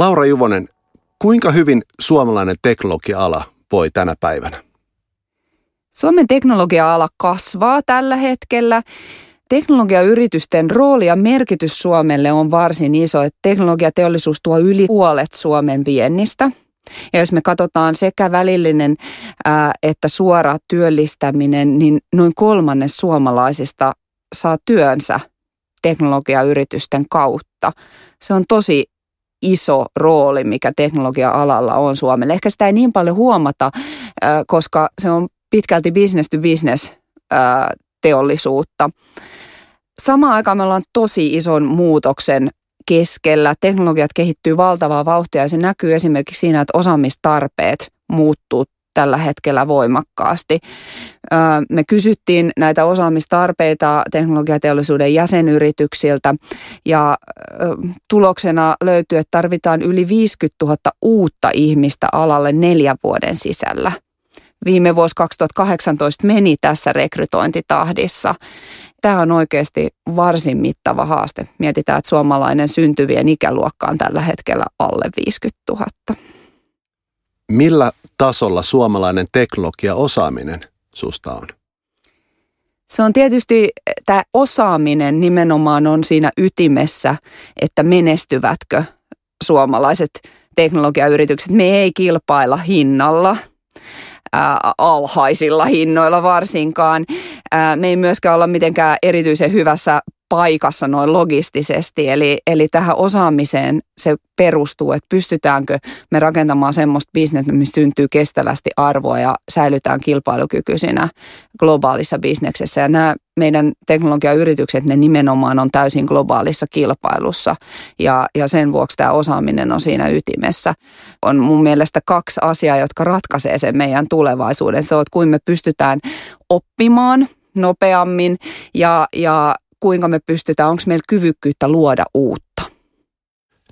Laura Juvonen, kuinka hyvin suomalainen teknologia-ala voi tänä päivänä? Suomen teknologia-ala kasvaa tällä hetkellä. Teknologiayritysten rooli ja merkitys Suomelle on varsin iso. Että teknologiateollisuus tuo yli puolet Suomen viennistä. Ja jos me katsotaan sekä välillinen ää, että suora työllistäminen, niin noin kolmannes suomalaisista saa työnsä teknologiayritysten kautta. Se on tosi iso rooli, mikä teknologia-alalla on Suomelle. Ehkä sitä ei niin paljon huomata, koska se on pitkälti business to business teollisuutta. Samaan aikaan me ollaan tosi ison muutoksen keskellä. Teknologiat kehittyy valtavaa vauhtia ja se näkyy esimerkiksi siinä, että osaamistarpeet muuttuu tällä hetkellä voimakkaasti. Me kysyttiin näitä osaamistarpeita teknologiateollisuuden jäsenyrityksiltä ja tuloksena löytyy, että tarvitaan yli 50 000 uutta ihmistä alalle neljän vuoden sisällä. Viime vuosi 2018 meni tässä rekrytointitahdissa. Tämä on oikeasti varsin mittava haaste. Mietitään, että suomalainen syntyvien ikäluokka on tällä hetkellä alle 50 000. Millä tasolla suomalainen teknologia-osaaminen susta on? Se on tietysti, tämä osaaminen nimenomaan on siinä ytimessä, että menestyvätkö suomalaiset teknologiayritykset. Me ei kilpailla hinnalla, ää, alhaisilla hinnoilla varsinkaan. Ää, me ei myöskään olla mitenkään erityisen hyvässä paikassa noin logistisesti. Eli, eli tähän osaamiseen se perustuu, että pystytäänkö me rakentamaan semmoista bisnestä, missä syntyy kestävästi arvoa ja säilytään kilpailukykyisinä globaalissa bisneksessä. Ja nämä meidän teknologiayritykset, ne nimenomaan on täysin globaalissa kilpailussa ja, ja sen vuoksi tämä osaaminen on siinä ytimessä. On mun mielestä kaksi asiaa, jotka ratkaisee sen meidän tulevaisuuden. Se on, että kuinka me pystytään oppimaan nopeammin ja, ja kuinka me pystytään, onko meillä kyvykkyyttä luoda uutta.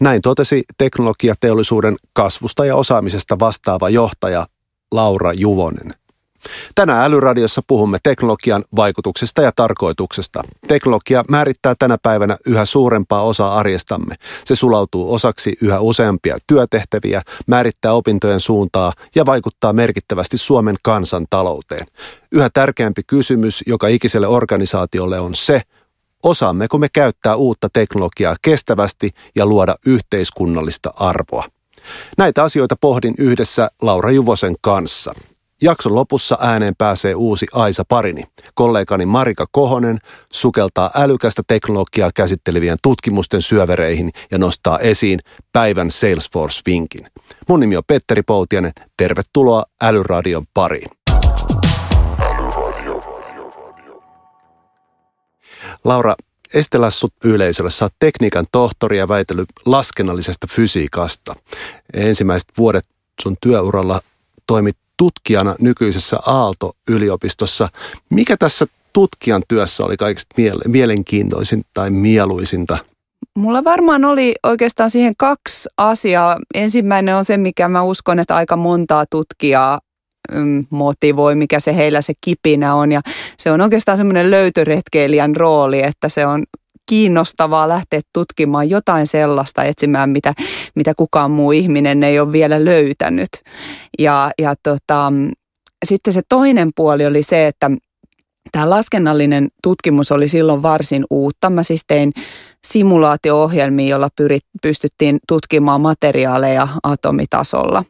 Näin totesi teknologiateollisuuden kasvusta ja osaamisesta vastaava johtaja Laura Juvonen. Tänään Älyradiossa puhumme teknologian vaikutuksesta ja tarkoituksesta. Teknologia määrittää tänä päivänä yhä suurempaa osaa arjestamme. Se sulautuu osaksi yhä useampia työtehtäviä, määrittää opintojen suuntaa ja vaikuttaa merkittävästi Suomen kansantalouteen. Yhä tärkeämpi kysymys joka ikiselle organisaatiolle on se, osaammeko me käyttää uutta teknologiaa kestävästi ja luoda yhteiskunnallista arvoa. Näitä asioita pohdin yhdessä Laura Juvosen kanssa. Jakson lopussa ääneen pääsee uusi Aisa Parini. Kollegani Marika Kohonen sukeltaa älykästä teknologiaa käsittelevien tutkimusten syövereihin ja nostaa esiin päivän Salesforce-vinkin. Mun nimi on Petteri Poutianen. Tervetuloa Älyradion pariin. Laura, estellä sut yleisölle. Sä oot tekniikan tohtori ja väitellyt laskennallisesta fysiikasta. Ensimmäiset vuodet sun työuralla toimit tutkijana nykyisessä Aalto-yliopistossa. Mikä tässä tutkijan työssä oli kaikista mielenkiintoisin tai mieluisinta? Mulla varmaan oli oikeastaan siihen kaksi asiaa. Ensimmäinen on se, mikä mä uskon, että aika montaa tutkijaa motivoi, mikä se heillä se kipinä on. Ja se on oikeastaan semmoinen löytöretkeilijän rooli, että se on kiinnostavaa lähteä tutkimaan jotain sellaista, etsimään mitä, mitä kukaan muu ihminen ei ole vielä löytänyt. Ja, ja tota, sitten se toinen puoli oli se, että tämä laskennallinen tutkimus oli silloin varsin uutta. Mä siis tein simulaatio-ohjelmia, joilla pyrit, pystyttiin tutkimaan materiaaleja atomitasolla.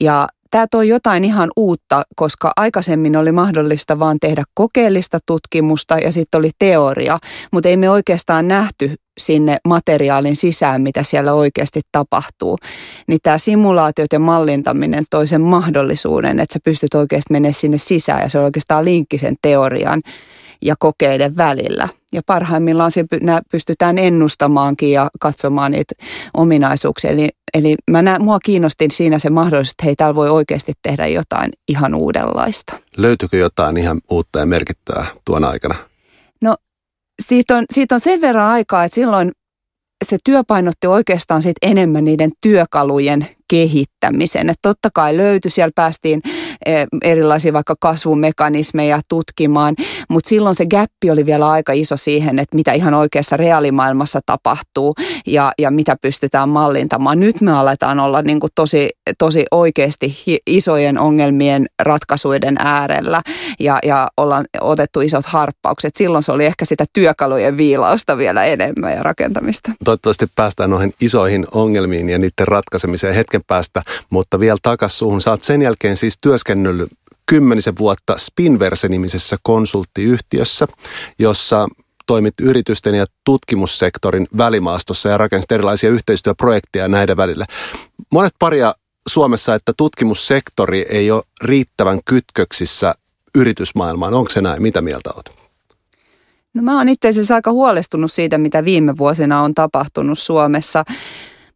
Ja tämä toi jotain ihan uutta, koska aikaisemmin oli mahdollista vaan tehdä kokeellista tutkimusta ja sitten oli teoria, mutta ei me oikeastaan nähty sinne materiaalin sisään, mitä siellä oikeasti tapahtuu. Niin tämä simulaatiot ja mallintaminen toi sen mahdollisuuden, että sä pystyt oikeasti menemään sinne sisään ja se on oikeastaan linkki sen teorian ja kokeiden välillä. Ja parhaimmillaan se pystytään ennustamaankin ja katsomaan niitä ominaisuuksia. Eli, eli mä nä, mua kiinnostin siinä se mahdollisuus, että hei, täällä voi oikeasti tehdä jotain ihan uudenlaista. Löytyykö jotain ihan uutta ja merkittävää tuon aikana? No siitä on, siitä on sen verran aikaa, että silloin se työ painotti oikeastaan sit enemmän niiden työkalujen kehittämisen. Et totta kai löytyi, siellä päästiin erilaisia vaikka kasvumekanismeja tutkimaan, mutta silloin se gappi oli vielä aika iso siihen, että mitä ihan oikeassa reaalimaailmassa tapahtuu ja, ja mitä pystytään mallintamaan. Nyt me aletaan olla niin kuin tosi, tosi oikeasti isojen ongelmien ratkaisuiden äärellä ja, ja ollaan otettu isot harppaukset. Silloin se oli ehkä sitä työkalujen viilausta vielä enemmän ja rakentamista. Toivottavasti päästään noihin isoihin ongelmiin ja niiden ratkaisemiseen hetken päästä, mutta vielä takaisin suhun. Sä oot sen jälkeen siis työskennellyt kymmenisen vuotta Spinverse-nimisessä konsulttiyhtiössä, jossa toimit yritysten ja tutkimussektorin välimaastossa ja rakensit erilaisia yhteistyöprojekteja näiden välillä. Monet paria Suomessa, että tutkimussektori ei ole riittävän kytköksissä yritysmaailmaan. Onko se näin? Mitä mieltä olet? No mä oon itse asiassa aika huolestunut siitä, mitä viime vuosina on tapahtunut Suomessa.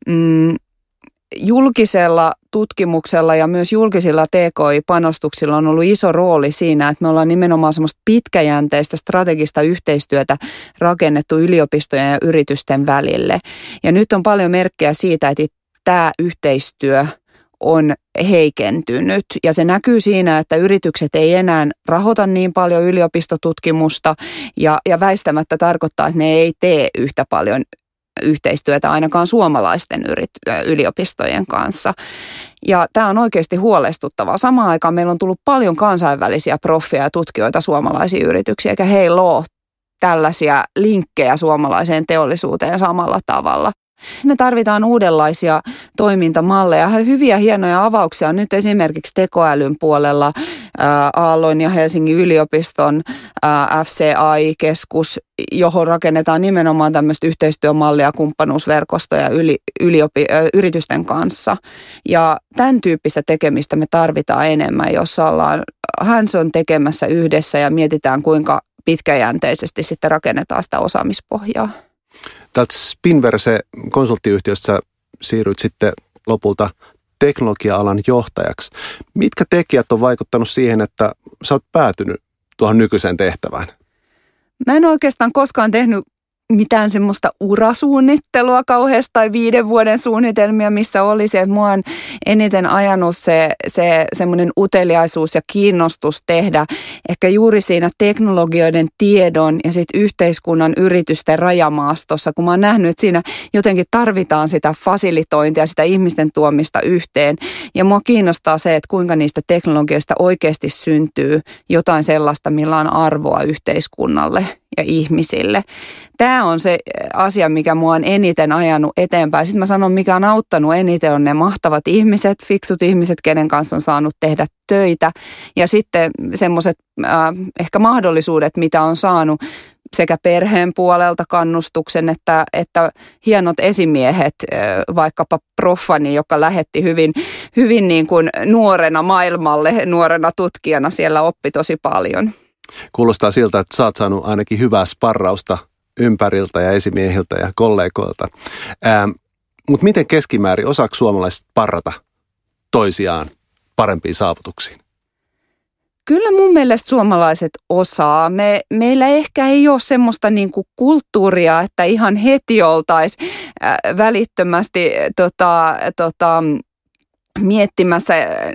Mm, julkisella tutkimuksella ja myös julkisilla TKI-panostuksilla on ollut iso rooli siinä, että me ollaan nimenomaan semmoista pitkäjänteistä strategista yhteistyötä rakennettu yliopistojen ja yritysten välille. Ja nyt on paljon merkkejä siitä, että tämä yhteistyö on heikentynyt ja se näkyy siinä, että yritykset ei enää rahoita niin paljon yliopistotutkimusta ja, ja väistämättä tarkoittaa, että ne ei tee yhtä paljon yhteistyötä ainakaan suomalaisten yrit- yliopistojen kanssa. Ja tämä on oikeasti huolestuttavaa. Samaan aikaan meillä on tullut paljon kansainvälisiä proffia ja tutkijoita suomalaisiin yrityksiin, eikä heillä ole tällaisia linkkejä suomalaiseen teollisuuteen samalla tavalla. Me tarvitaan uudenlaisia toimintamalleja. Hyviä hienoja avauksia nyt esimerkiksi tekoälyn puolella Aallon ja Helsingin yliopiston FCAI-keskus, johon rakennetaan nimenomaan tämmöistä yhteistyömallia, kumppanuusverkostoja yli, yliopi, yritysten kanssa. Ja tämän tyyppistä tekemistä me tarvitaan enemmän, jossa ollaan hands on tekemässä yhdessä ja mietitään kuinka pitkäjänteisesti sitten rakennetaan sitä osaamispohjaa. Täältä Spinverse konsulttiyhtiöstä siirryt sitten lopulta teknologia-alan johtajaksi. Mitkä tekijät on vaikuttanut siihen, että sä oot päätynyt tuohon nykyiseen tehtävään? Mä en oikeastaan koskaan tehnyt mitään semmoista urasuunnittelua kauheasti tai viiden vuoden suunnitelmia, missä oli se, että mua on eniten ajanut se, se semmoinen uteliaisuus ja kiinnostus tehdä ehkä juuri siinä teknologioiden tiedon ja sitten yhteiskunnan yritysten rajamaastossa, kun mä oon nähnyt, että siinä jotenkin tarvitaan sitä fasilitointia, sitä ihmisten tuomista yhteen. Ja mua kiinnostaa se, että kuinka niistä teknologioista oikeasti syntyy jotain sellaista, millä on arvoa yhteiskunnalle ja ihmisille. Tämä on se asia, mikä mua on eniten ajanut eteenpäin. Sitten mä sanon, mikä on auttanut eniten on ne mahtavat ihmiset, fiksut ihmiset, kenen kanssa on saanut tehdä töitä. Ja sitten semmoiset äh, ehkä mahdollisuudet, mitä on saanut sekä perheen puolelta kannustuksen että, että hienot esimiehet, äh, vaikkapa proffani, joka lähetti hyvin, hyvin niin kuin nuorena maailmalle, nuorena tutkijana siellä oppi tosi paljon. Kuulostaa siltä, että sä oot saanut ainakin hyvää sparrausta ympäriltä ja esimiehiltä ja kollegoilta. Ähm, Mutta miten keskimäärin osaako suomalaiset parrata toisiaan parempiin saavutuksiin? Kyllä mun mielestä suomalaiset osaa. Me, meillä ehkä ei ole semmoista niin kuin kulttuuria, että ihan heti oltaisiin äh, välittömästi tota, tota, miettimässä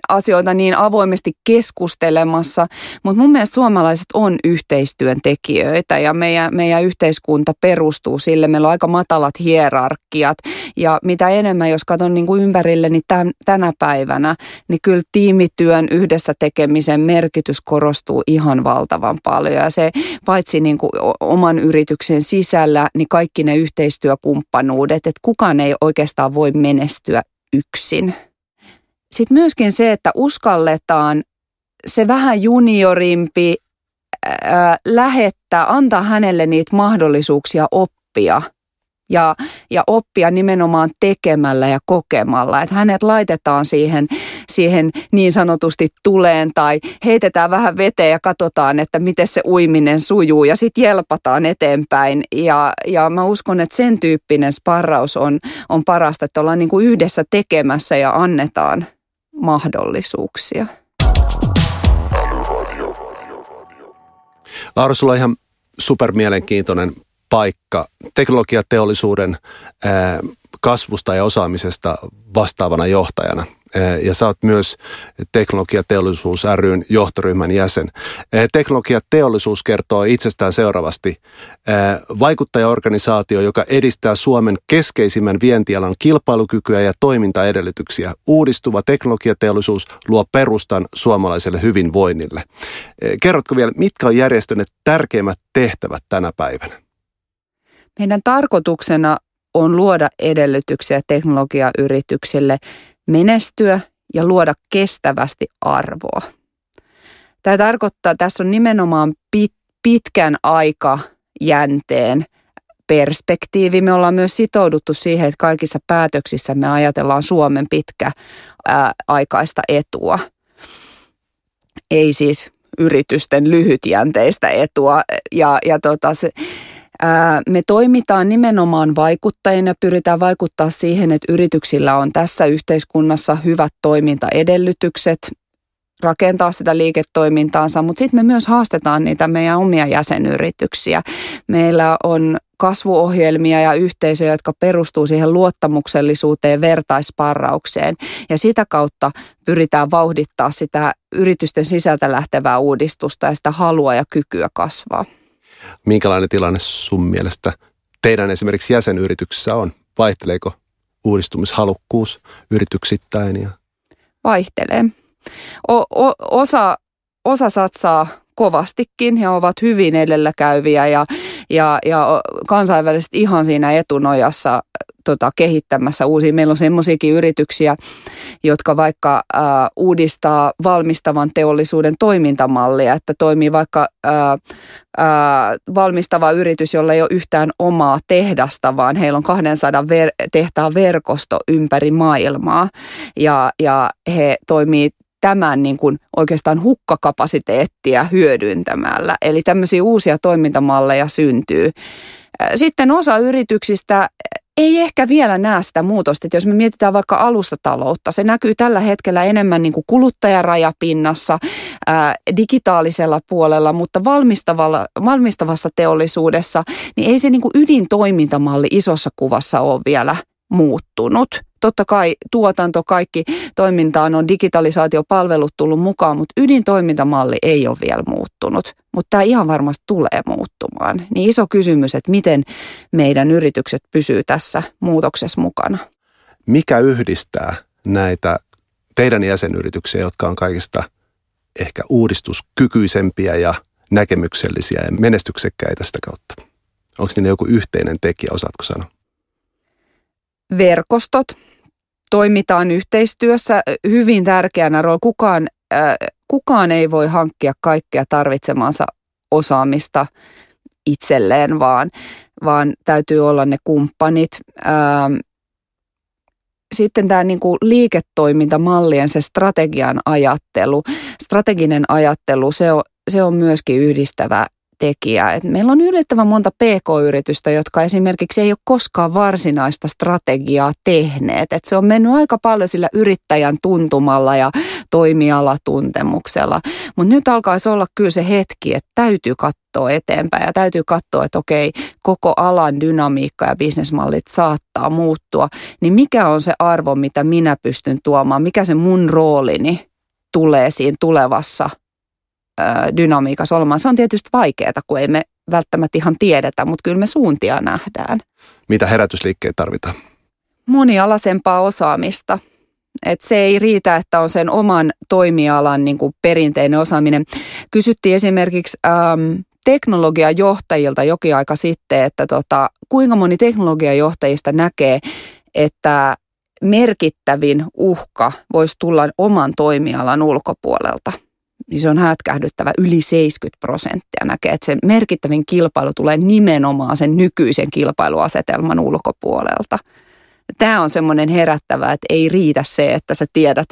asioita niin avoimesti keskustelemassa, mutta mun mielestä suomalaiset on yhteistyön tekijöitä ja meidän, meidän yhteiskunta perustuu sille. Meillä on aika matalat hierarkiat ja mitä enemmän, jos katson niin kuin ympärille, niin tämän, tänä päivänä, niin kyllä tiimityön yhdessä tekemisen merkitys korostuu ihan valtavan paljon ja se paitsi niin kuin oman yrityksen sisällä, niin kaikki ne yhteistyökumppanuudet, että kukaan ei oikeastaan voi menestyä yksin. Sitten myöskin se, että uskalletaan se vähän juniorimpi ää, lähettää, antaa hänelle niitä mahdollisuuksia oppia ja, ja oppia nimenomaan tekemällä ja kokemalla. Että hänet laitetaan siihen, siihen niin sanotusti tuleen tai heitetään vähän veteen ja katsotaan, että miten se uiminen sujuu ja sitten jelpataan eteenpäin. Ja, ja mä uskon, että sen tyyppinen sparraus on, on parasta, että ollaan niin kuin yhdessä tekemässä ja annetaan mahdollisuuksia. Laura, sulla on ihan supermielenkiintoinen paikka teknologiateollisuuden kasvusta ja osaamisesta vastaavana johtajana. Ja sä oot myös Teknologiateollisuus ryn johtoryhmän jäsen. Teknologiateollisuus kertoo itsestään seuraavasti. Vaikuttajaorganisaatio, joka edistää Suomen keskeisimmän vientialan kilpailukykyä ja toimintaedellytyksiä. Uudistuva teknologiateollisuus luo perustan suomalaiselle hyvinvoinnille. Kerrotko vielä, mitkä on järjestön tärkeimmät tehtävät tänä päivänä? Meidän tarkoituksena on luoda edellytyksiä teknologiayrityksille menestyä ja luoda kestävästi arvoa. Tämä tarkoittaa, tässä on nimenomaan pit, pitkän aikajänteen perspektiivi. Me ollaan myös sitouduttu siihen, että kaikissa päätöksissä me ajatellaan Suomen pitkä ää, aikaista etua. Ei siis yritysten lyhytjänteistä etua. Ja, ja tota, se, me toimitaan nimenomaan vaikuttajina pyritään vaikuttaa siihen, että yrityksillä on tässä yhteiskunnassa hyvät toimintaedellytykset rakentaa sitä liiketoimintaansa, mutta sitten me myös haastetaan niitä meidän omia jäsenyrityksiä. Meillä on kasvuohjelmia ja yhteisöjä, jotka perustuu siihen luottamuksellisuuteen, vertaisparraukseen. Ja sitä kautta pyritään vauhdittaa sitä yritysten sisältä lähtevää uudistusta ja sitä halua ja kykyä kasvaa. Minkälainen tilanne sun mielestä teidän esimerkiksi jäsenyrityksessä on? Vaihteleeko uudistumishalukkuus yrityksittäin? Ja... Vaihtelee. O- o- osa, osa satsaa kovastikin ja ovat hyvin edelläkäyviä ja, ja, ja kansainvälisesti ihan siinä etunojassa tota, kehittämässä uusia. Meillä on semmoisiakin yrityksiä, jotka vaikka äh, uudistaa valmistavan teollisuuden toimintamallia, että toimii vaikka äh, äh, valmistava yritys, jolla ei ole yhtään omaa tehdasta, vaan heillä on 200 ver- tehtaan verkosto ympäri maailmaa ja, ja he toimii tämän niin kuin oikeastaan hukkakapasiteettia hyödyntämällä. Eli tämmöisiä uusia toimintamalleja syntyy. Sitten osa yrityksistä ei ehkä vielä näe sitä muutosta. Että jos me mietitään vaikka alustataloutta, se näkyy tällä hetkellä enemmän niin kuin kuluttajarajapinnassa, ää, digitaalisella puolella, mutta valmistavassa teollisuudessa, niin ei se niin kuin ydintoimintamalli isossa kuvassa ole vielä muuttunut. Totta kai tuotanto, kaikki toimintaan on digitalisaatiopalvelut tullut mukaan, mutta ydintoimintamalli ei ole vielä muuttunut. Mutta tämä ihan varmasti tulee muuttumaan. Niin iso kysymys, että miten meidän yritykset pysyy tässä muutoksessa mukana. Mikä yhdistää näitä teidän jäsenyrityksiä, jotka on kaikista ehkä uudistuskykyisempiä ja näkemyksellisiä ja menestyksekkäitä sitä kautta? Onko niillä joku yhteinen tekijä, osaatko sanoa? Verkostot, toimitaan yhteistyössä hyvin tärkeänä rooli. Kukaan, äh, kukaan ei voi hankkia kaikkea tarvitsemansa osaamista itselleen, vaan, vaan täytyy olla ne kumppanit. Sitten tämä niin kuin liiketoimintamallien, se strategian ajattelu, strateginen ajattelu, se on, se on myöskin yhdistävä tekijä. Et meillä on yllättävän monta pk-yritystä, jotka esimerkiksi ei ole koskaan varsinaista strategiaa tehneet. Et se on mennyt aika paljon sillä yrittäjän tuntumalla ja toimialatuntemuksella. Mutta nyt alkaisi olla kyllä se hetki, että täytyy katsoa eteenpäin ja täytyy katsoa, että okei, koko alan dynamiikka ja bisnesmallit saattaa muuttua. Niin mikä on se arvo, mitä minä pystyn tuomaan? Mikä se mun roolini tulee siinä tulevassa dynamiikassa olemaan. Se on tietysti vaikeaa, kun ei me välttämättä ihan tiedetä, mutta kyllä me suuntia nähdään. Mitä herätysliikkeet tarvitaan? Monialaisempaa osaamista. Et se ei riitä, että on sen oman toimialan niin kuin perinteinen osaaminen. Kysyttiin esimerkiksi äm, teknologiajohtajilta jokin aika sitten, että tota, kuinka moni teknologiajohtajista näkee, että merkittävin uhka voisi tulla oman toimialan ulkopuolelta – niin se on hätkähdyttävä. Yli 70 prosenttia näkee, että se merkittävin kilpailu tulee nimenomaan sen nykyisen kilpailuasetelman ulkopuolelta. Tämä on semmoinen herättävä, että ei riitä se, että sä tiedät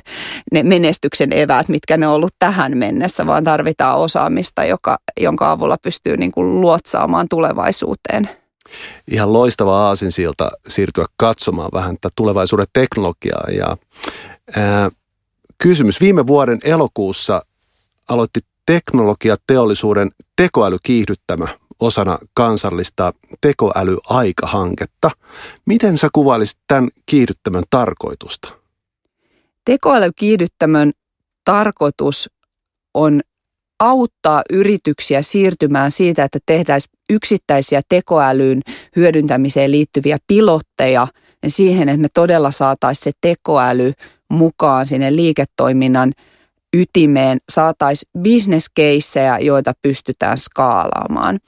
ne menestyksen eväät, mitkä ne on ollut tähän mennessä, vaan tarvitaan osaamista, joka, jonka avulla pystyy niin kuin luotsaamaan tulevaisuuteen. Ihan loistava aasinsilta siirtyä katsomaan vähän tätä tulevaisuuden teknologiaa. Ja, ää, kysymys. Viime vuoden elokuussa aloitti teknologiateollisuuden tekoälykiihdyttämö osana kansallista tekoälyaikahanketta. Miten sä kuvailisit tämän kiihdyttämön tarkoitusta? Tekoälykiihdyttämön tarkoitus on auttaa yrityksiä siirtymään siitä, että tehdään yksittäisiä tekoälyn hyödyntämiseen liittyviä pilotteja siihen, että me todella saataisiin se tekoäly mukaan sinne liiketoiminnan ytimeen, saataisiin bisneskeissejä, joita pystytään skaalaamaan.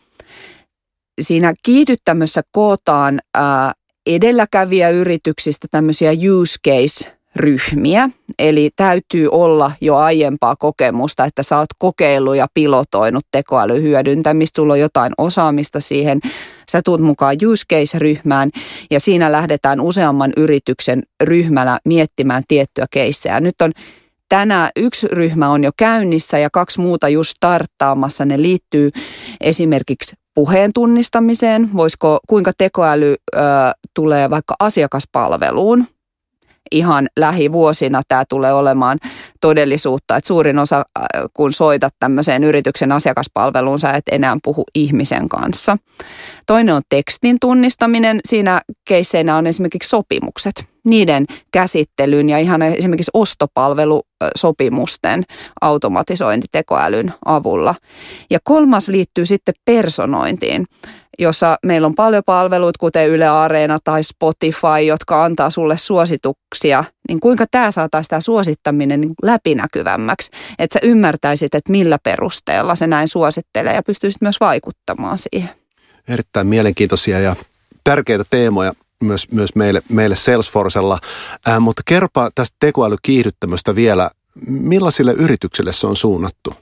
Siinä kiihdyttämössä kootaan ää, edelläkävijäyrityksistä tämmöisiä use case ryhmiä. Eli täytyy olla jo aiempaa kokemusta, että sä oot kokeillut ja pilotoinut tekoälyhyödyntämistä, sulla on jotain osaamista siihen. Sä tuut mukaan use case-ryhmään ja siinä lähdetään useamman yrityksen ryhmänä miettimään tiettyä keissejä. Nyt on tänään yksi ryhmä on jo käynnissä ja kaksi muuta just starttaamassa. Ne liittyy esimerkiksi puheen tunnistamiseen, voisiko, kuinka tekoäly ö, tulee vaikka asiakaspalveluun ihan lähivuosina tämä tulee olemaan todellisuutta, että suurin osa, äh, kun soitat tämmöiseen yrityksen asiakaspalveluun, sä et enää puhu ihmisen kanssa. Toinen on tekstin tunnistaminen. Siinä keisseinä on esimerkiksi sopimukset, niiden käsittelyyn ja ihan esimerkiksi ostopalvelusopimusten automatisointi tekoälyn avulla. Ja kolmas liittyy sitten personointiin jossa meillä on paljon palveluita, kuten Yle Areena tai Spotify, jotka antaa sulle suosituksia, niin kuinka tämä saataisiin tämä suosittaminen niin läpinäkyvämmäksi, että sä ymmärtäisit, että millä perusteella se näin suosittelee ja pystyisit myös vaikuttamaan siihen. Erittäin mielenkiintoisia ja tärkeitä teemoja myös, myös meille, meille Salesforcella, äh, mutta kerropa tästä tekoälykiihdyttämöstä vielä, millaisille yrityksille se on suunnattu?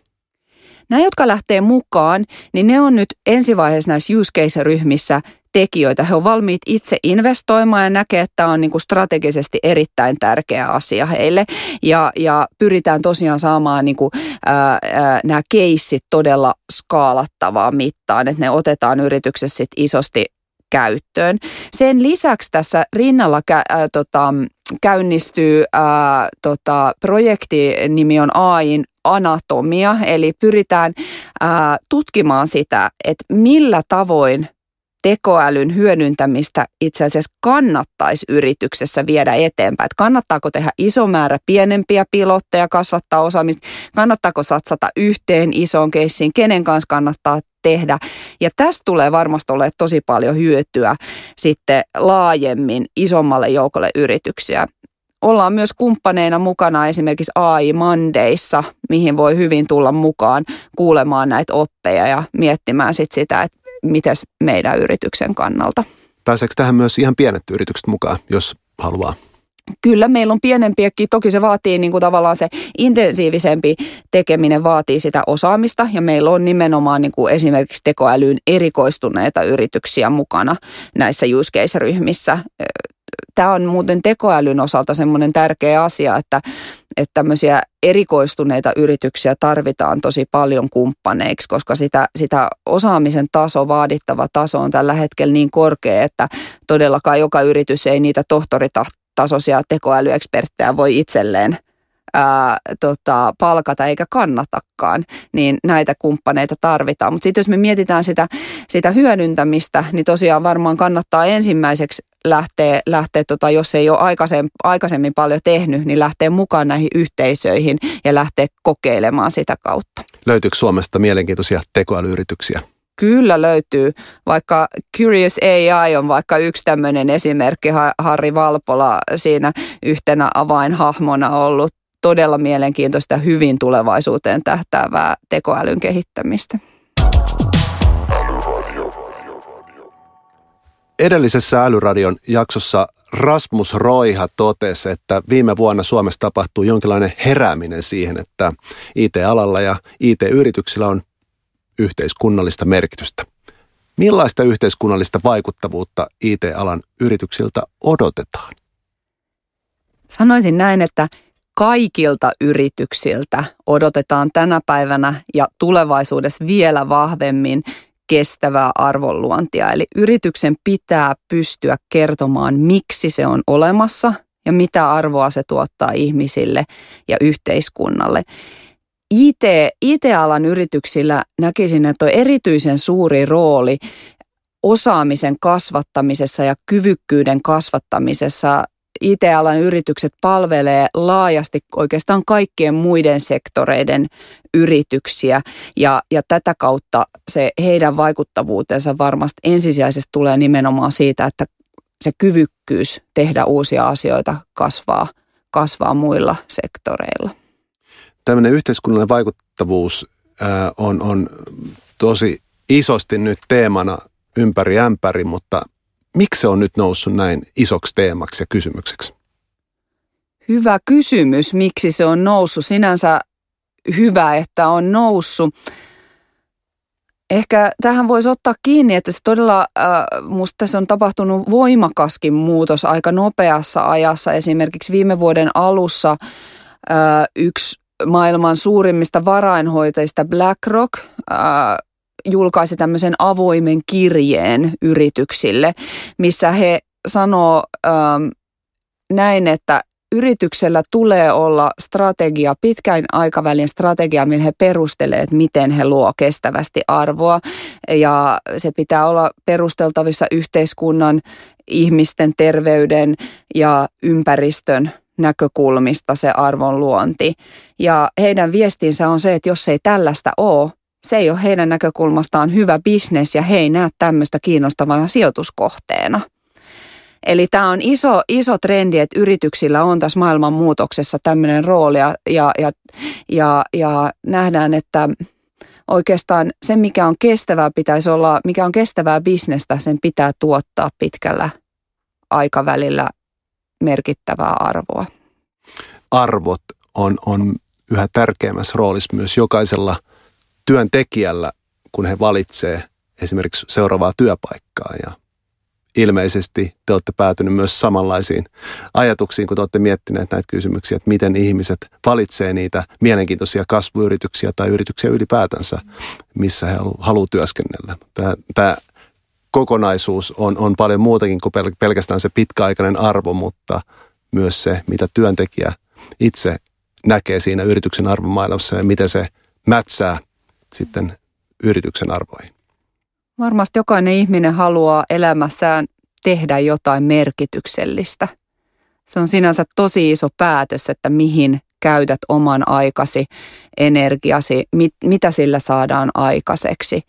Nämä, jotka lähtee mukaan, niin ne on nyt ensivaiheessa näissä use case-ryhmissä tekijöitä. He on valmiit itse investoimaan ja näkee, että tämä on niin kuin strategisesti erittäin tärkeä asia heille. Ja, ja pyritään tosiaan saamaan niin kuin, ää, ää, nämä keissit todella skaalattavaa mittaan, että ne otetaan yrityksessä sit isosti käyttöön. Sen lisäksi tässä rinnalla kä, ää, tota, käynnistyy ää, tota, projekti nimi on AIN anatomia, eli pyritään ää, tutkimaan sitä, että millä tavoin tekoälyn hyödyntämistä itse asiassa kannattaisi yrityksessä viedä eteenpäin. Että kannattaako tehdä iso määrä pienempiä pilotteja, kasvattaa osaamista, kannattaako satsata yhteen isoon keissiin, kenen kanssa kannattaa tehdä. Ja tästä tulee varmasti olemaan tosi paljon hyötyä sitten laajemmin isommalle joukolle yrityksiä ollaan myös kumppaneina mukana esimerkiksi AI Mandeissa, mihin voi hyvin tulla mukaan kuulemaan näitä oppeja ja miettimään sit sitä, että miten meidän yrityksen kannalta. Pääseekö tähän myös ihan pienet yritykset mukaan, jos haluaa? Kyllä meillä on pienempiäkin, toki se vaatii niin kuin tavallaan se intensiivisempi tekeminen vaatii sitä osaamista ja meillä on nimenomaan niin kuin esimerkiksi tekoälyyn erikoistuneita yrityksiä mukana näissä use case-ryhmissä tämä on muuten tekoälyn osalta semmoinen tärkeä asia, että, että tämmöisiä erikoistuneita yrityksiä tarvitaan tosi paljon kumppaneiksi, koska sitä, sitä osaamisen taso, vaadittava taso on tällä hetkellä niin korkea, että todellakaan joka yritys ei niitä tohtoritasoisia tekoälyeksperttejä voi itselleen – ää, tota, palkata eikä kannatakaan, niin näitä kumppaneita tarvitaan. Mutta sitten jos me mietitään sitä, sitä hyödyntämistä, niin tosiaan varmaan kannattaa ensimmäiseksi lähteä, lähteä tota, jos ei ole aikaisemmin, aikaisemmin paljon tehnyt, niin lähteä mukaan näihin yhteisöihin ja lähteä kokeilemaan sitä kautta. Löytyykö Suomesta mielenkiintoisia tekoälyyrityksiä? Kyllä löytyy, vaikka Curious AI on vaikka yksi tämmöinen esimerkki, Harri Valpola siinä yhtenä avainhahmona ollut todella mielenkiintoista hyvin tulevaisuuteen tähtäävää tekoälyn kehittämistä. Edellisessä Älyradion jaksossa Rasmus Roiha totesi, että viime vuonna Suomessa tapahtui jonkinlainen herääminen siihen, että IT-alalla ja IT-yrityksillä on yhteiskunnallista merkitystä. Millaista yhteiskunnallista vaikuttavuutta IT-alan yrityksiltä odotetaan? Sanoisin näin, että kaikilta yrityksiltä odotetaan tänä päivänä ja tulevaisuudessa vielä vahvemmin kestävää arvonluontia. Eli yrityksen pitää pystyä kertomaan, miksi se on olemassa ja mitä arvoa se tuottaa ihmisille ja yhteiskunnalle. IT, IT-alan yrityksillä näkisin, että on erityisen suuri rooli osaamisen kasvattamisessa ja kyvykkyyden kasvattamisessa IT-alan yritykset palvelee laajasti oikeastaan kaikkien muiden sektoreiden yrityksiä ja, ja tätä kautta se heidän vaikuttavuutensa varmasti ensisijaisesti tulee nimenomaan siitä, että se kyvykkyys tehdä uusia asioita kasvaa, kasvaa muilla sektoreilla. Tämmöinen yhteiskunnallinen vaikuttavuus on, on tosi isosti nyt teemana ympäri ämpäri, mutta miksi se on nyt noussut näin isoksi teemaksi ja kysymykseksi? Hyvä kysymys, miksi se on noussut. Sinänsä hyvä, että on noussut. Ehkä tähän voisi ottaa kiinni, että se todella, äh, musta tässä on tapahtunut voimakaskin muutos aika nopeassa ajassa. Esimerkiksi viime vuoden alussa äh, yksi maailman suurimmista varainhoitajista BlackRock äh, julkaisi tämmöisen avoimen kirjeen yrityksille, missä he sanoo ähm, näin, että yrityksellä tulee olla strategia, pitkän aikavälin strategia, millä he perustelevat, että miten he luo kestävästi arvoa. Ja se pitää olla perusteltavissa yhteiskunnan, ihmisten terveyden ja ympäristön näkökulmista se arvon luonti. Ja heidän viestinsä on se, että jos ei tällaista ole, se ei ole heidän näkökulmastaan hyvä bisnes ja he ei näe tämmöistä kiinnostavana sijoituskohteena. Eli tämä on iso, iso trendi, että yrityksillä on tässä maailman muutoksessa tämmöinen rooli ja, ja, ja, ja, ja nähdään, että oikeastaan se, mikä on kestävää, pitäisi olla, mikä on kestävää bisnestä, sen pitää tuottaa pitkällä aikavälillä merkittävää arvoa. Arvot on, on yhä tärkeämmässä roolissa myös jokaisella työntekijällä, kun he valitsee esimerkiksi seuraavaa työpaikkaa. Ja ilmeisesti te olette päätyneet myös samanlaisiin ajatuksiin, kun te olette miettineet näitä kysymyksiä, että miten ihmiset valitsee niitä mielenkiintoisia kasvuyrityksiä tai yrityksiä ylipäätänsä, missä he haluavat työskennellä. Tämä, tämä kokonaisuus on, on paljon muutakin kuin pelkästään se pitkäaikainen arvo, mutta myös se, mitä työntekijä itse näkee siinä yrityksen arvomaailmassa ja miten se mätsää sitten yrityksen arvoihin. Varmasti jokainen ihminen haluaa elämässään tehdä jotain merkityksellistä. Se on sinänsä tosi iso päätös, että mihin käytät oman aikasi, energiasi, mit, mitä sillä saadaan aikaiseksi.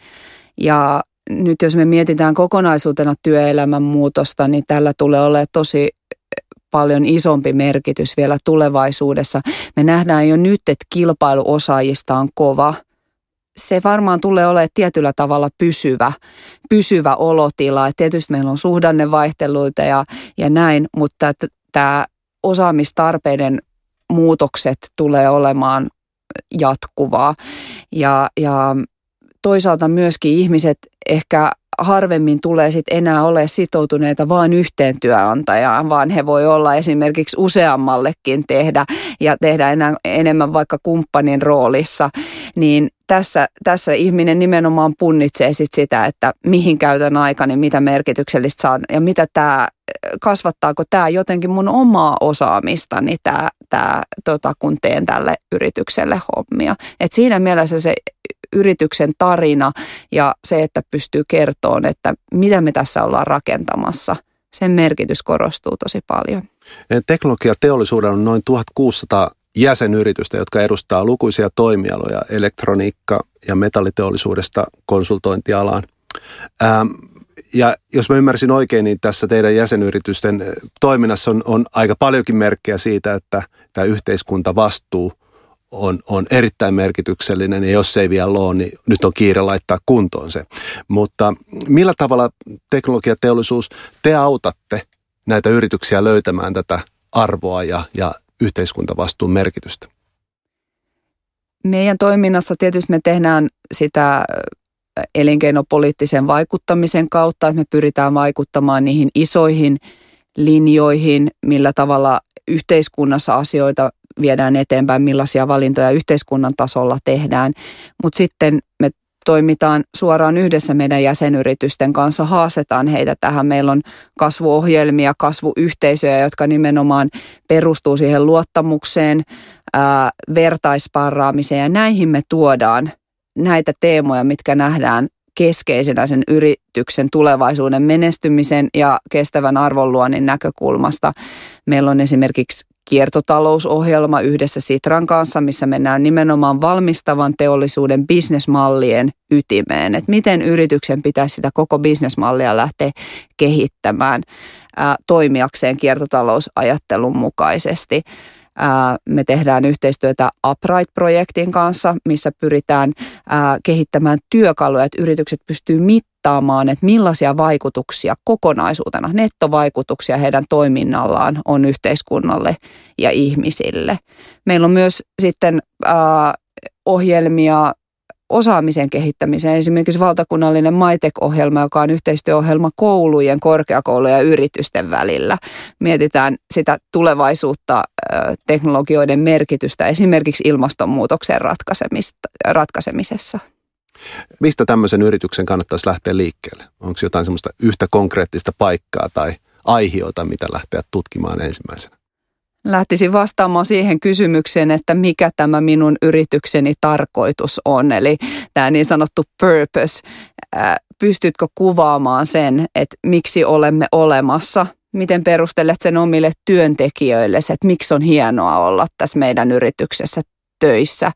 Ja nyt jos me mietitään kokonaisuutena työelämän muutosta, niin tällä tulee olemaan tosi paljon isompi merkitys vielä tulevaisuudessa. Me nähdään jo nyt, että kilpailu osaajista on kova. Se varmaan tulee olemaan tietyllä tavalla pysyvä, pysyvä olotila. Et tietysti meillä on suhdannevaihteluita ja, ja näin, mutta tämä osaamistarpeiden muutokset tulee olemaan jatkuvaa. Ja, ja toisaalta myöskin ihmiset ehkä harvemmin tulee sit enää ole sitoutuneita vain yhteen työnantajaan, vaan he voi olla esimerkiksi useammallekin tehdä ja tehdä enää, enemmän vaikka kumppanin roolissa, niin tässä, tässä ihminen nimenomaan punnitsee sit sitä, että mihin käytän aikani, mitä merkityksellistä saan ja mitä tämä kasvattaako tämä jotenkin mun omaa osaamistani, tämä, tämä, tota, kun teen tälle yritykselle hommia. Et siinä mielessä se yrityksen tarina ja se, että pystyy kertomaan, että mitä me tässä ollaan rakentamassa, sen merkitys korostuu tosi paljon. Teknologiateollisuudella on noin 1600 jäsenyritystä, jotka edustaa lukuisia toimialoja elektroniikka- ja metalliteollisuudesta konsultointialaan. Ähm, ja jos mä ymmärsin oikein, niin tässä teidän jäsenyritysten toiminnassa on, on aika paljonkin merkkejä siitä, että tämä yhteiskuntavastuu on, on erittäin merkityksellinen ja jos ei vielä ole, niin nyt on kiire laittaa kuntoon se. Mutta millä tavalla teknologiateollisuus, te autatte näitä yrityksiä löytämään tätä arvoa ja, ja yhteiskuntavastuun merkitystä? Meidän toiminnassa tietysti me tehdään sitä elinkeinopoliittisen vaikuttamisen kautta, että me pyritään vaikuttamaan niihin isoihin linjoihin, millä tavalla yhteiskunnassa asioita viedään eteenpäin, millaisia valintoja yhteiskunnan tasolla tehdään. Mutta sitten me toimitaan suoraan yhdessä meidän jäsenyritysten kanssa, haastetaan heitä tähän. Meillä on kasvuohjelmia, kasvuyhteisöjä, jotka nimenomaan perustuu siihen luottamukseen, ää, vertaisparraamiseen ja näihin me tuodaan näitä teemoja, mitkä nähdään keskeisenä sen yrityksen tulevaisuuden menestymisen ja kestävän arvonluonnin näkökulmasta. Meillä on esimerkiksi kiertotalousohjelma yhdessä Sitran kanssa, missä mennään nimenomaan valmistavan teollisuuden bisnesmallien ytimeen, että miten yrityksen pitäisi sitä koko bisnesmallia lähteä kehittämään ää, toimijakseen kiertotalousajattelun mukaisesti. Me tehdään yhteistyötä Upright-projektin kanssa, missä pyritään kehittämään työkaluja, että yritykset pystyy mittaamaan, että millaisia vaikutuksia kokonaisuutena, nettovaikutuksia heidän toiminnallaan on yhteiskunnalle ja ihmisille. Meillä on myös sitten ohjelmia osaamisen kehittämiseen. Esimerkiksi valtakunnallinen MyTech-ohjelma, joka on yhteistyöohjelma koulujen, korkeakoulujen ja yritysten välillä. Mietitään sitä tulevaisuutta, teknologioiden merkitystä esimerkiksi ilmastonmuutoksen ratkaisemisessa. Mistä tämmöisen yrityksen kannattaisi lähteä liikkeelle? Onko jotain semmoista yhtä konkreettista paikkaa tai aihiota, mitä lähteä tutkimaan ensimmäisenä? Lähtisin vastaamaan siihen kysymykseen, että mikä tämä minun yritykseni tarkoitus on. Eli tämä niin sanottu purpose. Pystytkö kuvaamaan sen, että miksi olemme olemassa? Miten perustelet sen omille työntekijöille, että miksi on hienoa olla tässä meidän yrityksessä töissä.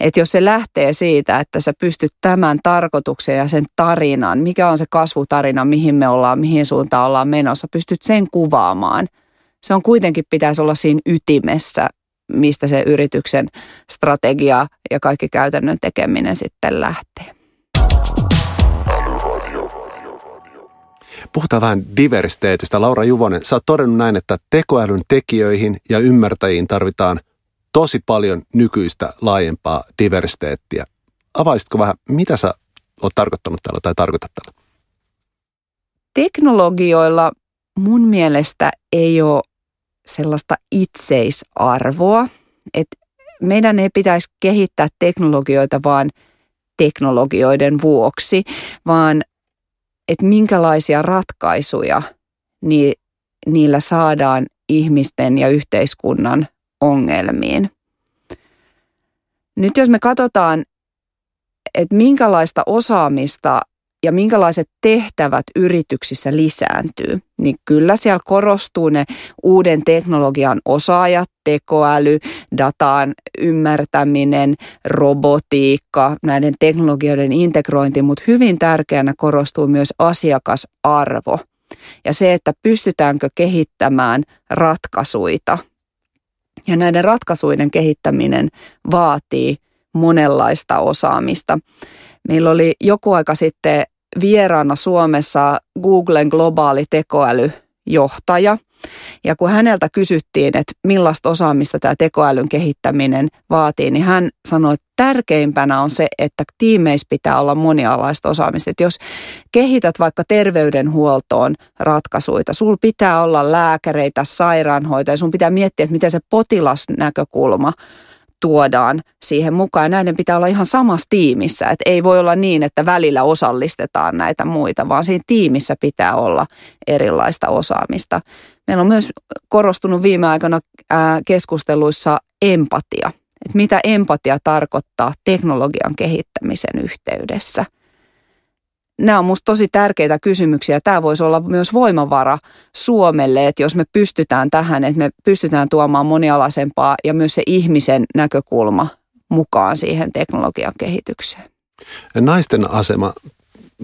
Että jos se lähtee siitä, että sä pystyt tämän tarkoituksen ja sen tarinan, mikä on se kasvutarina, mihin me ollaan, mihin suuntaan ollaan menossa, pystyt sen kuvaamaan – se on kuitenkin pitäisi olla siinä ytimessä, mistä se yrityksen strategia ja kaikki käytännön tekeminen sitten lähtee. Puhutaan vähän diversiteetistä. Laura Juvonen, sä oot todennut näin, että tekoälyn tekijöihin ja ymmärtäjiin tarvitaan tosi paljon nykyistä laajempaa diversiteettiä. Avaisitko vähän, mitä sä oot tarkoittanut täällä tai tarkoitat täällä? Teknologioilla mun mielestä ei ole sellaista itseisarvoa, että meidän ei pitäisi kehittää teknologioita vaan teknologioiden vuoksi, vaan että minkälaisia ratkaisuja niillä saadaan ihmisten ja yhteiskunnan ongelmiin. Nyt jos me katsotaan, että minkälaista osaamista ja minkälaiset tehtävät yrityksissä lisääntyy, niin kyllä siellä korostuu ne uuden teknologian osaajat, tekoäly, dataan ymmärtäminen, robotiikka, näiden teknologioiden integrointi, mutta hyvin tärkeänä korostuu myös asiakasarvo ja se, että pystytäänkö kehittämään ratkaisuita. Ja näiden ratkaisuiden kehittäminen vaatii monenlaista osaamista. Meillä oli joku aika sitten vieraana Suomessa Googlen globaali tekoälyjohtaja. Ja kun häneltä kysyttiin, että millaista osaamista tämä tekoälyn kehittäminen vaatii, niin hän sanoi, että tärkeimpänä on se, että tiimeissä pitää olla monialaista osaamista. Että jos kehität vaikka terveydenhuoltoon ratkaisuja, sul pitää olla lääkäreitä, sairaanhoitajia, sun pitää miettiä, että miten se potilasnäkökulma tuodaan siihen mukaan. Näiden pitää olla ihan samassa tiimissä, että ei voi olla niin, että välillä osallistetaan näitä muita, vaan siinä tiimissä pitää olla erilaista osaamista. Meillä on myös korostunut viime aikoina keskusteluissa empatia, että mitä empatia tarkoittaa teknologian kehittämisen yhteydessä – nämä on minusta tosi tärkeitä kysymyksiä. Tämä voisi olla myös voimavara Suomelle, että jos me pystytään tähän, että me pystytään tuomaan monialaisempaa ja myös se ihmisen näkökulma mukaan siihen teknologian kehitykseen. Naisten asema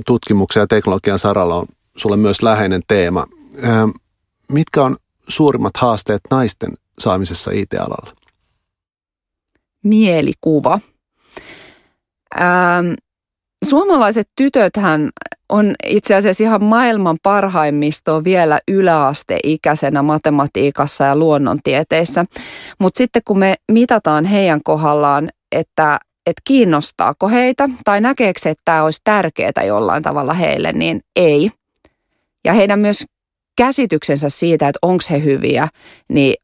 tutkimuksen ja teknologian saralla on sulle myös läheinen teema. Mitkä on suurimmat haasteet naisten saamisessa IT-alalla? Mielikuva. Ähm, Suomalaiset tytöthän on itse asiassa ihan maailman parhaimmistoa vielä yläasteikäisenä matematiikassa ja luonnontieteissä. Mutta sitten kun me mitataan heidän kohdallaan, että, että kiinnostaako heitä tai näkeekö että tämä olisi tärkeää jollain tavalla heille, niin ei. Ja heidän myös käsityksensä siitä, että onko he hyviä, niin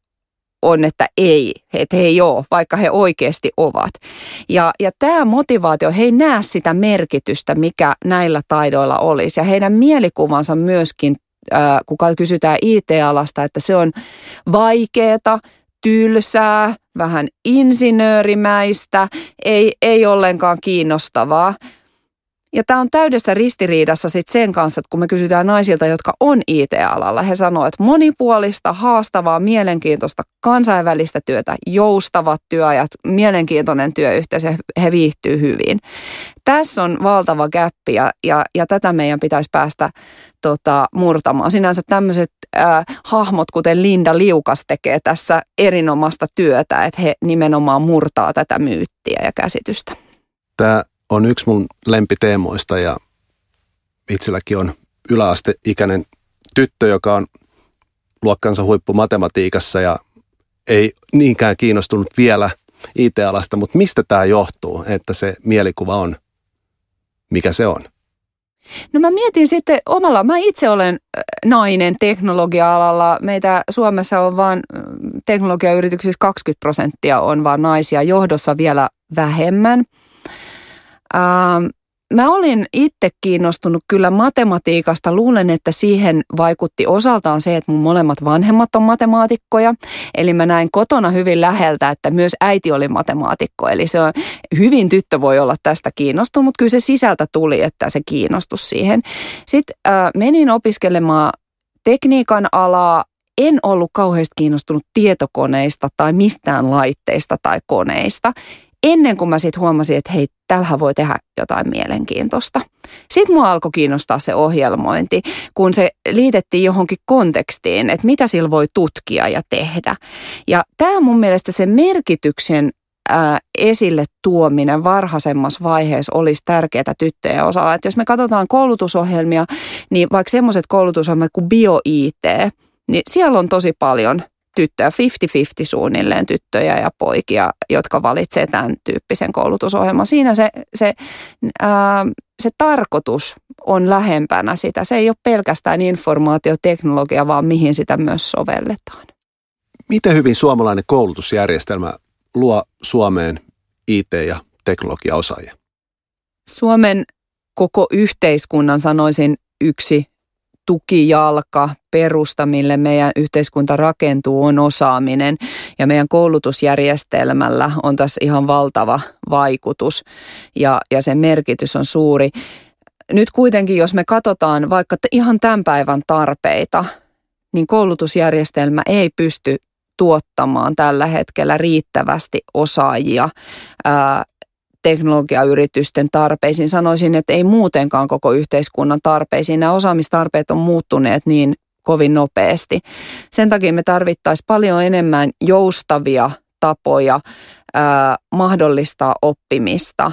on, että ei, että he ei ole, vaikka he oikeasti ovat. Ja, ja tämä motivaatio, he ei näe sitä merkitystä, mikä näillä taidoilla olisi. Ja heidän mielikuvansa myöskin, äh, kun kysytään IT-alasta, että se on vaikeeta, tylsää, vähän insinöörimäistä, ei, ei ollenkaan kiinnostavaa. Ja tämä on täydessä ristiriidassa sit sen kanssa, että kun me kysytään naisilta, jotka on IT-alalla, he sanoo, että monipuolista, haastavaa, mielenkiintoista, kansainvälistä työtä, joustavat työajat, mielenkiintoinen työyhteisö, he viihtyy hyvin. Tässä on valtava gappi ja, ja, ja tätä meidän pitäisi päästä tota, murtamaan. Sinänsä tämmöiset äh, hahmot, kuten Linda Liukas tekee tässä erinomaista työtä, että he nimenomaan murtaa tätä myyttiä ja käsitystä. Tämä on yksi mun lempiteemoista ja itselläkin on yläasteikäinen tyttö, joka on luokkansa huippu matematiikassa ja ei niinkään kiinnostunut vielä IT-alasta, mutta mistä tämä johtuu, että se mielikuva on, mikä se on? No mä mietin sitten omalla, mä itse olen nainen teknologia-alalla. Meitä Suomessa on vaan teknologiayrityksissä 20 prosenttia on vaan naisia, johdossa vielä vähemmän. Ähm, mä olin itse kiinnostunut kyllä matematiikasta. Luulen, että siihen vaikutti osaltaan se, että mun molemmat vanhemmat on matemaatikkoja. Eli mä näin kotona hyvin läheltä, että myös äiti oli matemaatikko. Eli se on, hyvin tyttö voi olla tästä kiinnostunut, mutta kyllä se sisältä tuli, että se kiinnostus siihen. Sitten äh, menin opiskelemaan tekniikan alaa en ollut kauheasti kiinnostunut tietokoneista tai mistään laitteista tai koneista ennen kuin mä sitten huomasin, että hei, tällähän voi tehdä jotain mielenkiintoista. Sitten mua alkoi kiinnostaa se ohjelmointi, kun se liitettiin johonkin kontekstiin, että mitä sillä voi tutkia ja tehdä. Ja tämä on mun mielestä se merkityksen ää, esille tuominen varhaisemmassa vaiheessa olisi tärkeää tyttöjen osalla. Että jos me katsotaan koulutusohjelmia, niin vaikka semmoiset koulutusohjelmat kuin bio-IT, niin siellä on tosi paljon – tyttöjä, 50-50 suunnilleen tyttöjä ja poikia, jotka valitsee tämän tyyppisen koulutusohjelman. Siinä se, se, ää, se tarkoitus on lähempänä sitä. Se ei ole pelkästään informaatioteknologia, vaan mihin sitä myös sovelletaan. Miten hyvin suomalainen koulutusjärjestelmä luo Suomeen IT- ja teknologiaosaajia? Suomen koko yhteiskunnan sanoisin yksi tukijalka, perusta, mille meidän yhteiskunta rakentuu, on osaaminen. Ja meidän koulutusjärjestelmällä on tässä ihan valtava vaikutus ja, ja sen merkitys on suuri. Nyt kuitenkin, jos me katsotaan vaikka ihan tämän päivän tarpeita, niin koulutusjärjestelmä ei pysty tuottamaan tällä hetkellä riittävästi osaajia ää, teknologiayritysten tarpeisiin. Sanoisin, että ei muutenkaan koko yhteiskunnan tarpeisiin. Nämä osaamistarpeet on muuttuneet niin kovin nopeasti. Sen takia me tarvittaisiin paljon enemmän joustavia tapoja mahdollistaa oppimista.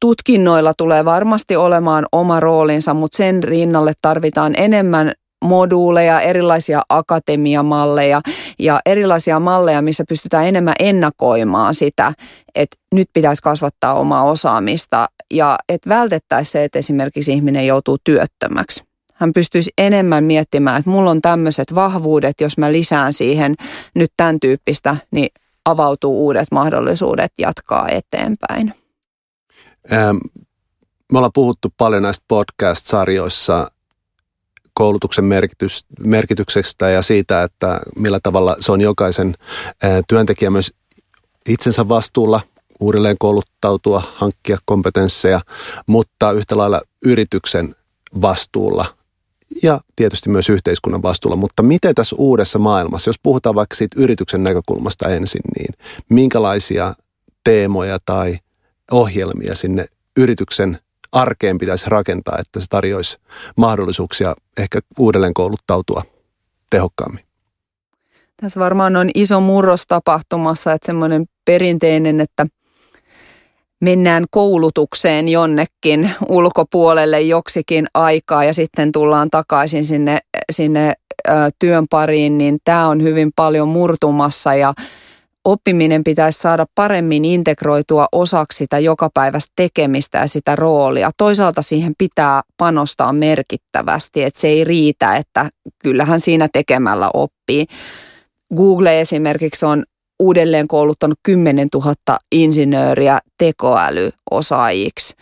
Tutkinnoilla tulee varmasti olemaan oma roolinsa, mutta sen rinnalle tarvitaan enemmän moduuleja, erilaisia akatemiamalleja ja erilaisia malleja, missä pystytään enemmän ennakoimaan sitä, että nyt pitäisi kasvattaa omaa osaamista ja että vältettäisiin se, että esimerkiksi ihminen joutuu työttömäksi. Hän pystyisi enemmän miettimään, että mulla on tämmöiset vahvuudet, jos mä lisään siihen nyt tämän tyyppistä, niin avautuu uudet mahdollisuudet jatkaa eteenpäin. Ähm, me ollaan puhuttu paljon näistä podcast-sarjoissa koulutuksen merkitys, merkityksestä ja siitä, että millä tavalla se on jokaisen työntekijä myös itsensä vastuulla uudelleen kouluttautua, hankkia kompetensseja, mutta yhtä lailla yrityksen vastuulla ja tietysti myös yhteiskunnan vastuulla. Mutta miten tässä uudessa maailmassa, jos puhutaan vaikka siitä yrityksen näkökulmasta ensin, niin minkälaisia teemoja tai ohjelmia sinne yrityksen arkeen pitäisi rakentaa, että se tarjoaisi mahdollisuuksia ehkä uudelleen kouluttautua tehokkaammin? Tässä varmaan on iso murros tapahtumassa, että semmoinen perinteinen, että mennään koulutukseen jonnekin ulkopuolelle joksikin aikaa ja sitten tullaan takaisin sinne, sinne ö, työn pariin, niin tämä on hyvin paljon murtumassa ja oppiminen pitäisi saada paremmin integroitua osaksi sitä jokapäiväistä tekemistä ja sitä roolia. Toisaalta siihen pitää panostaa merkittävästi, että se ei riitä, että kyllähän siinä tekemällä oppii. Google esimerkiksi on uudelleen kouluttanut 10 000 insinööriä tekoälyosaajiksi.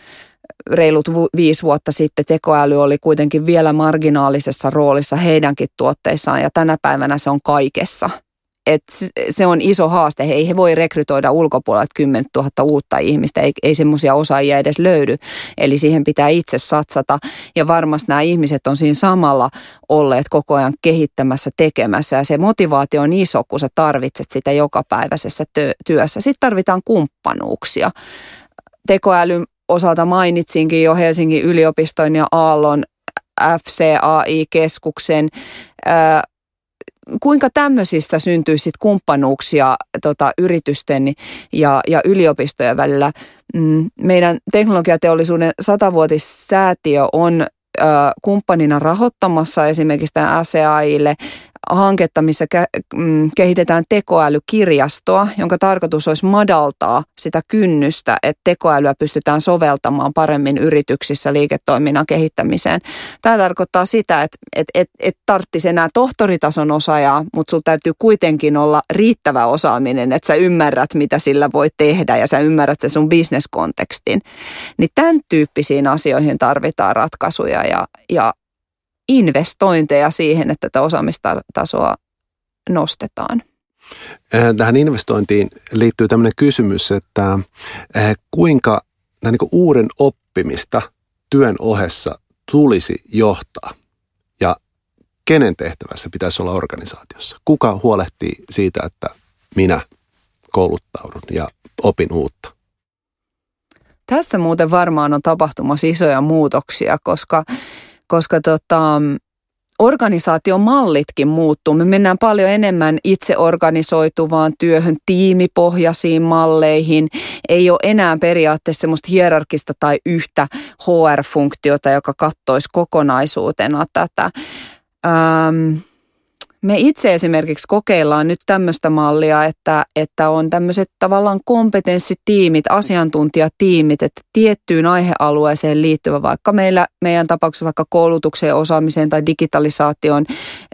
Reilut viisi vuotta sitten tekoäly oli kuitenkin vielä marginaalisessa roolissa heidänkin tuotteissaan ja tänä päivänä se on kaikessa – et se on iso haaste. He ei he voi rekrytoida ulkopuolelta 10 000 uutta ihmistä, ei, ei semmoisia osaajia edes löydy. Eli siihen pitää itse satsata. Ja varmasti nämä ihmiset on siinä samalla olleet koko ajan kehittämässä, tekemässä. Ja se motivaatio on iso, kun sä tarvitset sitä jokapäiväisessä työssä. Sitten tarvitaan kumppanuuksia. Tekoälyn osalta mainitsinkin jo Helsingin yliopiston ja Aallon FCAI-keskuksen kuinka tämmöisistä syntyy sit kumppanuuksia tota, yritysten ja, ja yliopistojen välillä? Mm, meidän teknologiateollisuuden satavuotissäätiö on kumppanina rahoittamassa esimerkiksi tämän FCAIlle hanketta, missä mm, kehitetään tekoälykirjastoa, jonka tarkoitus olisi madaltaa sitä kynnystä, että tekoälyä pystytään soveltamaan paremmin yrityksissä liiketoiminnan kehittämiseen. Tämä tarkoittaa sitä, että et, et, et tarvitsisi enää tohtoritason osaajaa, mutta sinulla täytyy kuitenkin olla riittävä osaaminen, että sä ymmärrät, mitä sillä voi tehdä ja sä ymmärrät se sun bisneskontekstin. Niin tämän tyyppisiin asioihin tarvitaan ratkaisuja ja, ja investointeja siihen, että tätä osaamistasoa nostetaan. Äh, tähän investointiin liittyy tämmöinen kysymys, että äh, kuinka niin kuin uuden oppimista työn ohessa tulisi johtaa ja kenen tehtävässä pitäisi olla organisaatiossa? Kuka huolehtii siitä, että minä kouluttaudun ja opin uutta? Tässä muuten varmaan on tapahtumassa isoja muutoksia, koska koska tota, organisaatiomallitkin muuttuu. Me mennään paljon enemmän itse organisoituvaan työhön, tiimipohjaisiin malleihin. Ei ole enää periaatteessa semmoista hierarkista tai yhtä HR-funktiota, joka kattoisi kokonaisuutena tätä. Ähm, me itse esimerkiksi kokeillaan nyt tämmöistä mallia, että, että on tämmöiset tavallaan kompetenssitiimit, asiantuntijatiimit, että tiettyyn aihealueeseen liittyvä, vaikka meillä, meidän tapauksessa vaikka koulutukseen, osaamiseen tai digitalisaation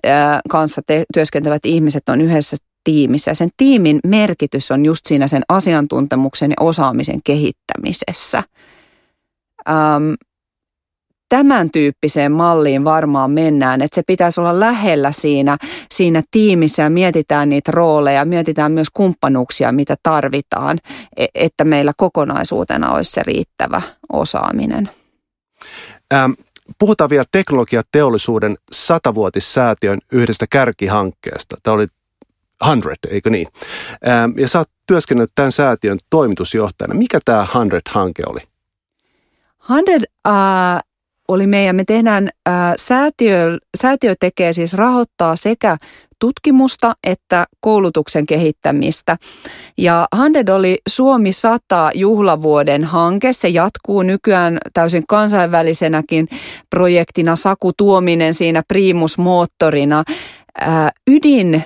ää, kanssa te, työskentelevät ihmiset on yhdessä tiimissä. Sen tiimin merkitys on just siinä sen asiantuntemuksen ja osaamisen kehittämisessä. Ähm, tämän tyyppiseen malliin varmaan mennään, että se pitäisi olla lähellä siinä, siinä tiimissä ja mietitään niitä rooleja, mietitään myös kumppanuuksia, mitä tarvitaan, e, että meillä kokonaisuutena olisi se riittävä osaaminen. Ähm, puhutaan vielä teknologiateollisuuden satavuotissäätiön yhdestä kärkihankkeesta. Tämä oli 100, eikö niin? Ähm, ja sä oot työskennellyt tämän säätiön toimitusjohtajana. Mikä tämä 100-hanke oli? 100 uh, oli meidän, me tehdään, ää, säätiö, säätiö tekee siis rahoittaa sekä tutkimusta että koulutuksen kehittämistä. Ja Handed oli Suomi 100 juhlavuoden hanke. Se jatkuu nykyään täysin kansainvälisenäkin projektina. Saku Tuominen siinä primusmoottorina. Ää, ydin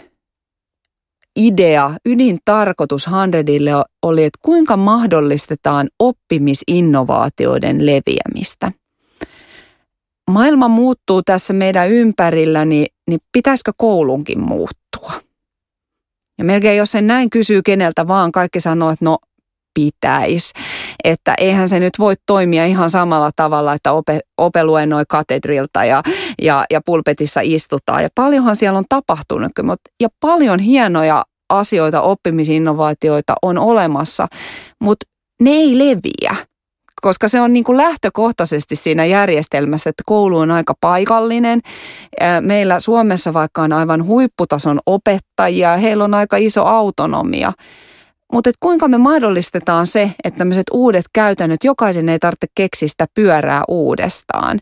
idea, ydintarkoitus Handedille oli, että kuinka mahdollistetaan oppimisinnovaatioiden leviämistä maailma muuttuu tässä meidän ympärillä, niin, niin pitäisikö koulunkin muuttua? Ja melkein jos sen näin kysyy keneltä vaan, kaikki sanoo, että no pitäisi. Että eihän se nyt voi toimia ihan samalla tavalla, että ope, ope luennoi katedrilta ja, ja, ja pulpetissa istutaan. Ja paljonhan siellä on tapahtunut, mutta, ja paljon hienoja asioita, oppimisinnovaatioita on olemassa, mutta ne ei leviä koska se on niin kuin lähtökohtaisesti siinä järjestelmässä, että koulu on aika paikallinen. Meillä Suomessa vaikka on aivan huipputason opettajia, heillä on aika iso autonomia. Mutta kuinka me mahdollistetaan se, että tämmöiset uudet käytännöt, jokaisen ei tarvitse keksiä sitä pyörää uudestaan.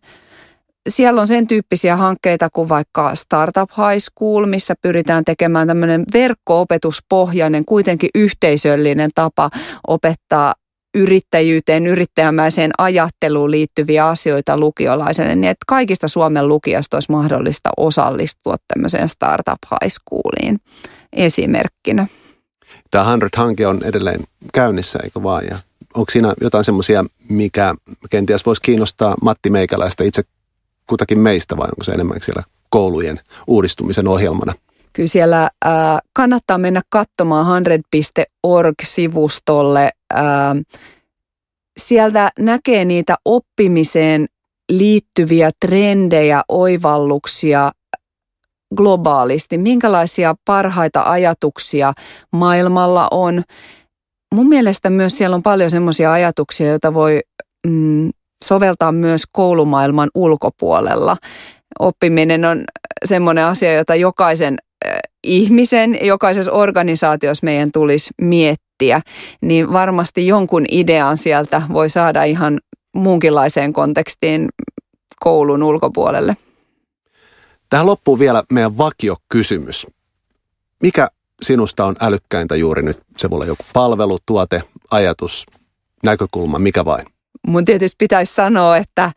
Siellä on sen tyyppisiä hankkeita kuin vaikka Startup High School, missä pyritään tekemään tämmöinen verkko-opetuspohjainen, kuitenkin yhteisöllinen tapa opettaa yrittäjyyteen, yrittäjämäiseen ajatteluun liittyviä asioita lukiolaiselle, niin että kaikista Suomen lukiosta olisi mahdollista osallistua tämmöiseen Startup High Schooliin esimerkkinä. Tämä 100-hanke on edelleen käynnissä, eikö vaan? Ja onko siinä jotain semmoisia, mikä kenties voisi kiinnostaa Matti Meikäläistä itse kutakin meistä, vai onko se enemmän siellä koulujen uudistumisen ohjelmana? Kyllä siellä äh, kannattaa mennä katsomaan 100.org-sivustolle. Äh, sieltä näkee niitä oppimiseen liittyviä trendejä, oivalluksia globaalisti, minkälaisia parhaita ajatuksia maailmalla on. Mun mielestä myös siellä on paljon semmoisia ajatuksia, joita voi mm, soveltaa myös koulumaailman ulkopuolella. Oppiminen on semmoinen asia, jota jokaisen ihmisen, jokaisessa organisaatiossa meidän tulisi miettiä, niin varmasti jonkun idean sieltä voi saada ihan muunkinlaiseen kontekstiin koulun ulkopuolelle. Tähän loppuu vielä meidän vakiokysymys. Mikä sinusta on älykkäintä juuri nyt? Se voi olla joku palvelu, tuote, ajatus, näkökulma, mikä vain? Mun tietysti pitäisi sanoa, että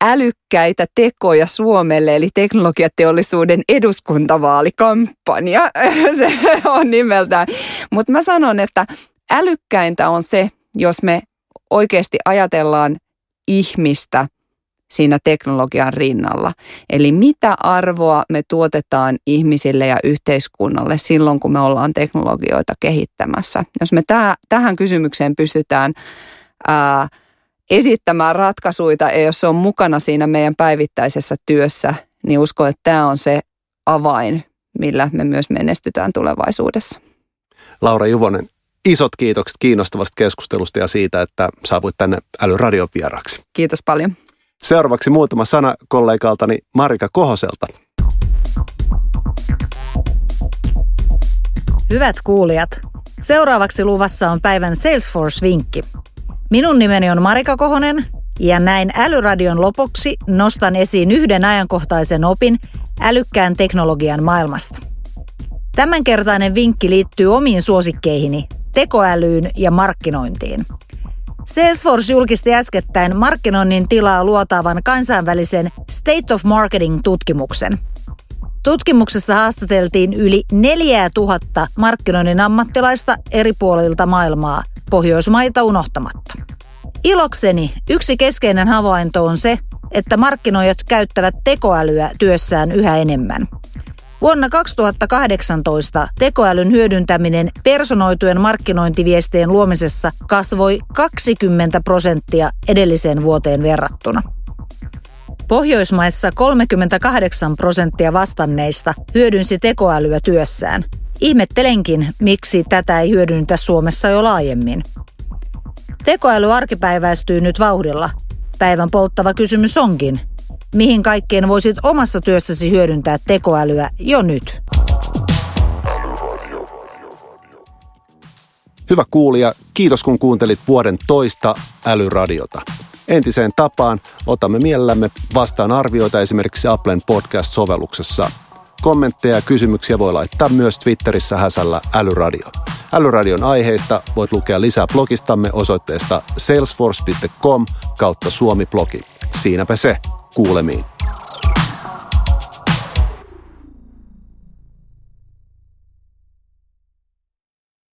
älykkäitä tekoja Suomelle, eli teknologiateollisuuden eduskuntavaalikampanja. Se on nimeltään. Mutta mä sanon, että älykkäintä on se, jos me oikeasti ajatellaan ihmistä siinä teknologian rinnalla. Eli mitä arvoa me tuotetaan ihmisille ja yhteiskunnalle silloin, kun me ollaan teknologioita kehittämässä. Jos me täh- tähän kysymykseen pystytään ää, esittämään ratkaisuja, ja jos se on mukana siinä meidän päivittäisessä työssä, niin uskon, että tämä on se avain, millä me myös menestytään tulevaisuudessa. Laura Juvonen, isot kiitokset kiinnostavasta keskustelusta ja siitä, että saavuit tänne Älyradion vieraksi. Kiitos paljon. Seuraavaksi muutama sana kollegaltani Marika Kohoselta. Hyvät kuulijat, seuraavaksi luvassa on päivän Salesforce-vinkki. Minun nimeni on Marika Kohonen ja näin Älyradion lopuksi nostan esiin yhden ajankohtaisen opin älykkään teknologian maailmasta. Tämänkertainen vinkki liittyy omiin suosikkeihini, tekoälyyn ja markkinointiin. Salesforce julkisti äskettäin markkinoinnin tilaa luotaavan kansainvälisen State of Marketing-tutkimuksen. Tutkimuksessa haastateltiin yli 4000 markkinoinnin ammattilaista eri puolilta maailmaa – Pohjoismaita unohtamatta. Ilokseni yksi keskeinen havainto on se, että markkinoijat käyttävät tekoälyä työssään yhä enemmän. Vuonna 2018 tekoälyn hyödyntäminen personoitujen markkinointiviestien luomisessa kasvoi 20 prosenttia edelliseen vuoteen verrattuna. Pohjoismaissa 38 prosenttia vastanneista hyödynsi tekoälyä työssään – Ihmettelenkin, miksi tätä ei hyödynnetä Suomessa jo laajemmin. Tekoäly arkipäiväistyy nyt vauhdilla. Päivän polttava kysymys onkin, mihin kaikkeen voisit omassa työssäsi hyödyntää tekoälyä jo nyt? Hyvä kuulija, kiitos kun kuuntelit vuoden toista älyradiota. Entiseen tapaan otamme mielellämme vastaan arvioita esimerkiksi Applen podcast-sovelluksessa Kommentteja ja kysymyksiä voi laittaa myös Twitterissä häsällä Älyradio. Älyradion aiheista voit lukea lisää blogistamme osoitteesta salesforce.com kautta suomi-blogi. Siinäpä se. Kuulemiin.